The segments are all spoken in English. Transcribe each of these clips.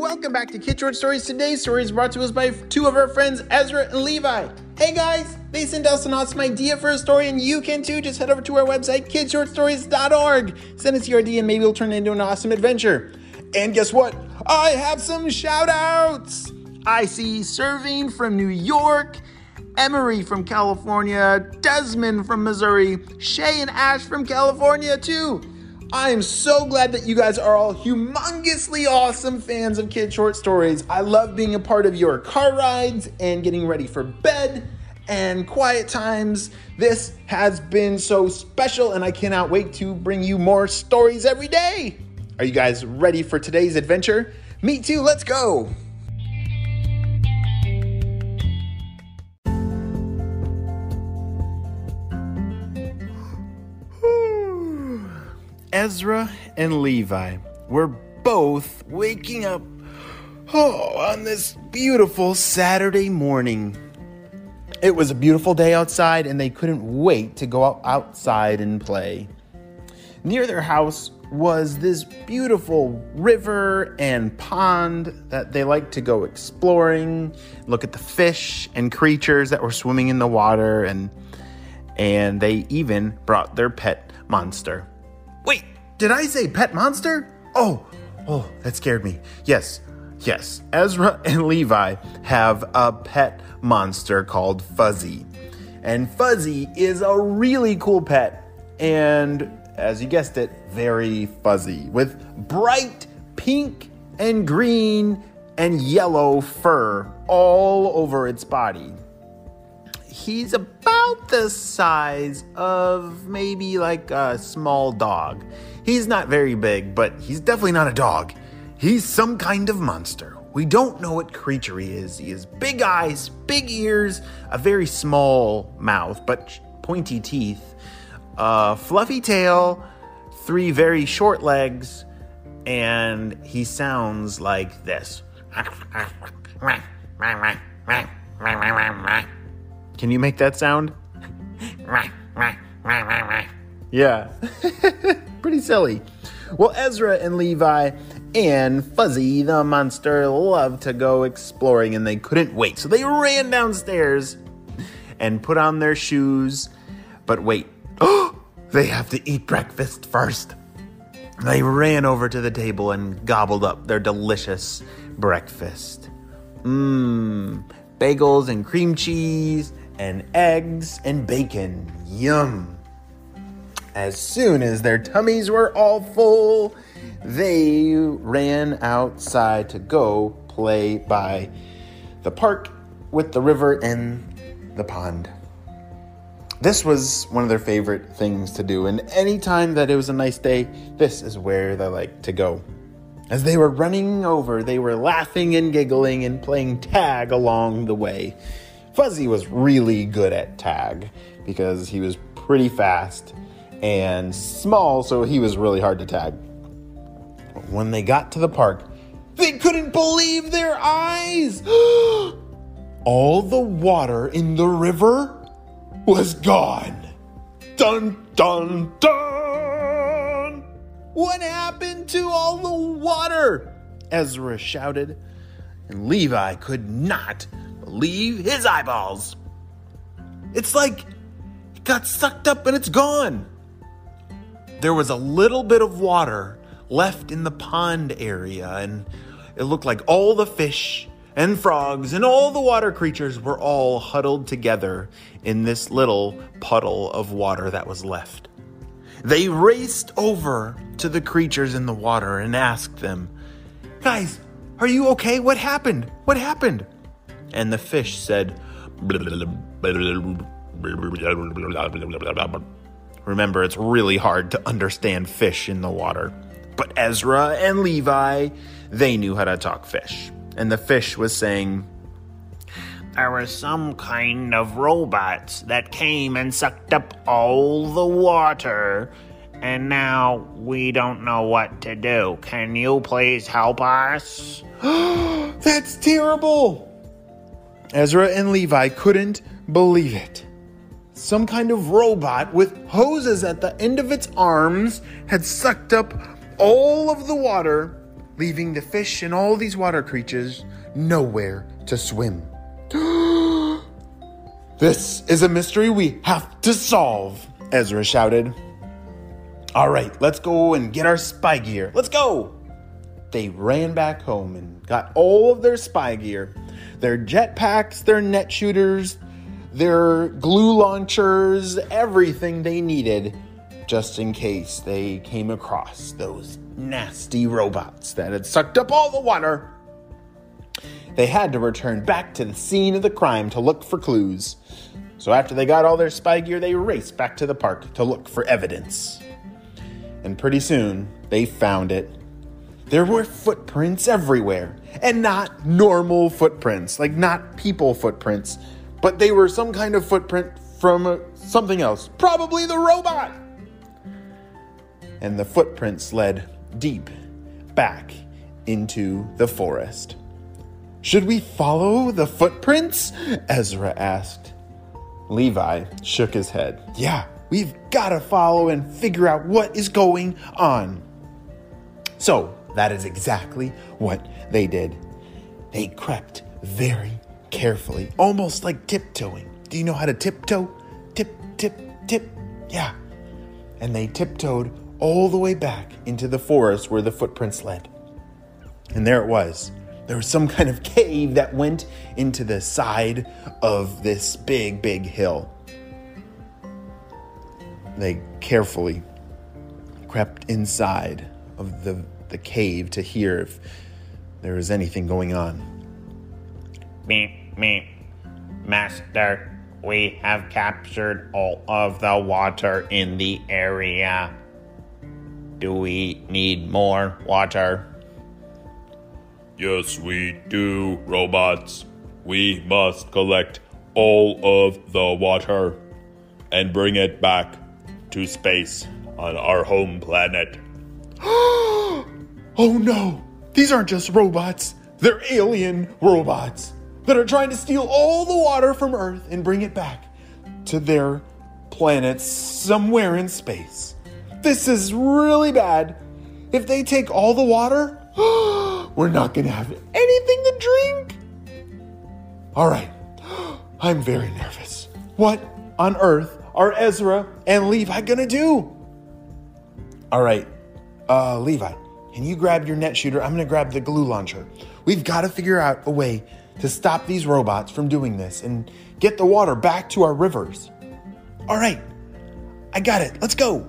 welcome back to Kid Short Stories. Today's story is brought to us by two of our friends, Ezra and Levi. Hey guys, they sent us an awesome idea for a story, and you can too. Just head over to our website, kidshortstories.org. Send us your idea, and maybe we'll turn it into an awesome adventure. And guess what? I have some shout outs. I see Serving from New York, Emery from California, Desmond from Missouri, Shay and Ash from California too. I am so glad that you guys are all humongously awesome fans of Kid Short Stories. I love being a part of your car rides and getting ready for bed and quiet times. This has been so special, and I cannot wait to bring you more stories every day. Are you guys ready for today's adventure? Me too, let's go! Ezra and Levi were both waking up oh, on this beautiful Saturday morning. It was a beautiful day outside, and they couldn't wait to go outside and play. Near their house was this beautiful river and pond that they liked to go exploring, look at the fish and creatures that were swimming in the water, and and they even brought their pet monster. Did I say pet monster? Oh, oh, that scared me. Yes, yes, Ezra and Levi have a pet monster called Fuzzy. And Fuzzy is a really cool pet. And as you guessed it, very fuzzy with bright pink and green and yellow fur all over its body. He's about the size of maybe like a small dog. He's not very big, but he's definitely not a dog. He's some kind of monster. We don't know what creature he is. He has big eyes, big ears, a very small mouth, but pointy teeth, a fluffy tail, three very short legs, and he sounds like this. Can you make that sound? yeah. Pretty silly. Well, Ezra and Levi and Fuzzy the monster loved to go exploring and they couldn't wait. So they ran downstairs and put on their shoes. But wait, they have to eat breakfast first. They ran over to the table and gobbled up their delicious breakfast. Mmm, bagels and cream cheese and eggs and bacon. Yum. As soon as their tummies were all full, they ran outside to go play by the park with the river and the pond. This was one of their favorite things to do, and anytime that it was a nice day, this is where they like to go. As they were running over, they were laughing and giggling and playing tag along the way. Fuzzy was really good at tag because he was pretty fast and small, so he was really hard to tag. When they got to the park, they couldn't believe their eyes! All the water in the river was gone. Dun dun dun! What happened to all the water? Ezra shouted, and Levi could not believe his eyeballs. It's like it got sucked up and it's gone. There was a little bit of water left in the pond area, and it looked like all the fish and frogs and all the water creatures were all huddled together in this little puddle of water that was left. They raced over to the creatures in the water and asked them, Guys, are you okay? What happened? What happened? And the fish said, Remember, it's really hard to understand fish in the water. But Ezra and Levi, they knew how to talk fish. And the fish was saying, There was some kind of robots that came and sucked up all the water. And now we don't know what to do. Can you please help us? That's terrible! Ezra and Levi couldn't believe it. Some kind of robot with hoses at the end of its arms had sucked up all of the water leaving the fish and all these water creatures nowhere to swim. this is a mystery we have to solve, Ezra shouted. All right, let's go and get our spy gear. Let's go! They ran back home and got all of their spy gear their jetpacks, their net shooters, their glue launchers, everything they needed just in case they came across those nasty robots that had sucked up all the water. They had to return back to the scene of the crime to look for clues. So after they got all their spy gear, they raced back to the park to look for evidence. And pretty soon, they found it. There were footprints everywhere, and not normal footprints, like not people footprints, but they were some kind of footprint from uh, something else, probably the robot. And the footprints led deep back into the forest. Should we follow the footprints? Ezra asked. Levi shook his head. Yeah, we've got to follow and figure out what is going on. So, that is exactly what they did. They crept very carefully, almost like tiptoeing. Do you know how to tiptoe? Tip, tip, tip. Yeah. And they tiptoed all the way back into the forest where the footprints led. And there it was. There was some kind of cave that went into the side of this big, big hill. They carefully crept inside of the, the cave to hear if there was anything going on. Meep, meep. Master, we have captured all of the water in the area. Do we need more water? Yes, we do, robots. We must collect all of the water and bring it back to space on our home planet. oh no! These aren't just robots, they're alien robots that are trying to steal all the water from Earth and bring it back to their planet somewhere in space. This is really bad. If they take all the water, we're not going to have anything to drink. All right. I'm very nervous. What on earth are Ezra and Levi going to do? All right. Uh, Levi, can you grab your net shooter? I'm to grab the glue launcher. We've got to figure out a way to stop these robots from doing this and get the water back to our rivers. All right. I got it. Let's go.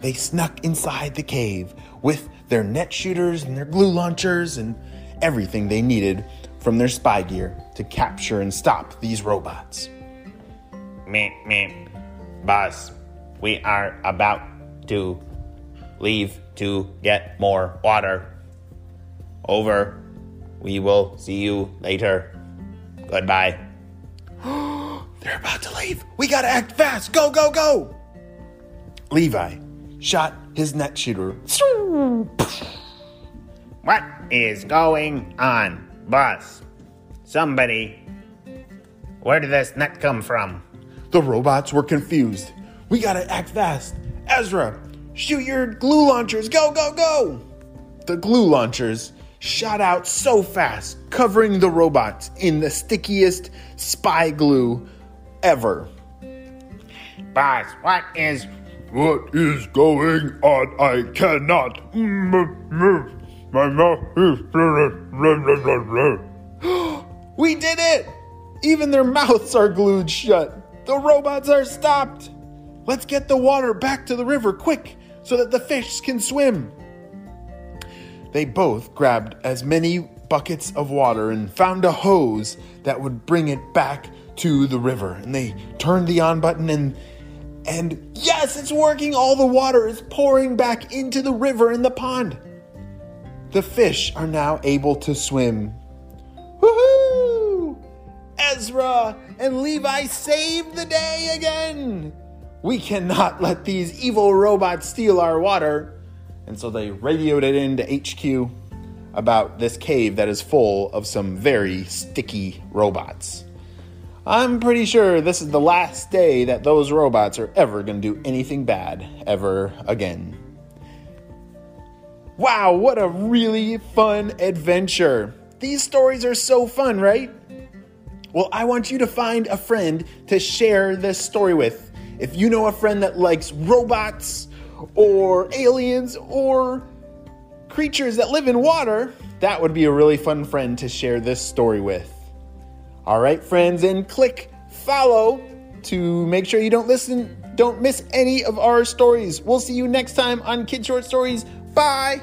They snuck inside the cave with their net shooters and their glue launchers and everything they needed from their spy gear to capture and stop these robots. Meep, meep. Boss, we are about to leave to get more water. Over. We will see you later. Goodbye. They're about to leave. We gotta act fast. Go, go, go. Levi shot his net shooter. What is going on, boss? Somebody. Where did this net come from? The robots were confused. We gotta act fast. Ezra, shoot your glue launchers. Go, go, go. The glue launchers shot out so fast, covering the robots in the stickiest spy glue ever. Boss, what is What is going on? I cannot move. My mouth is. We did it! Even their mouths are glued shut. The robots are stopped. Let's get the water back to the river quick so that the fish can swim. They both grabbed as many buckets of water and found a hose that would bring it back to the river. And they turned the on button and and yes, it's working. All the water is pouring back into the river and the pond. The fish are now able to swim. Woohoo! Ezra and Levi saved the day again. We cannot let these evil robots steal our water. And so they radioed it into HQ about this cave that is full of some very sticky robots. I'm pretty sure this is the last day that those robots are ever going to do anything bad ever again. Wow, what a really fun adventure. These stories are so fun, right? Well, I want you to find a friend to share this story with. If you know a friend that likes robots or aliens or creatures that live in water, that would be a really fun friend to share this story with. All right, friends, and click follow to make sure you don't listen, don't miss any of our stories. We'll see you next time on Kid Short Stories. Bye.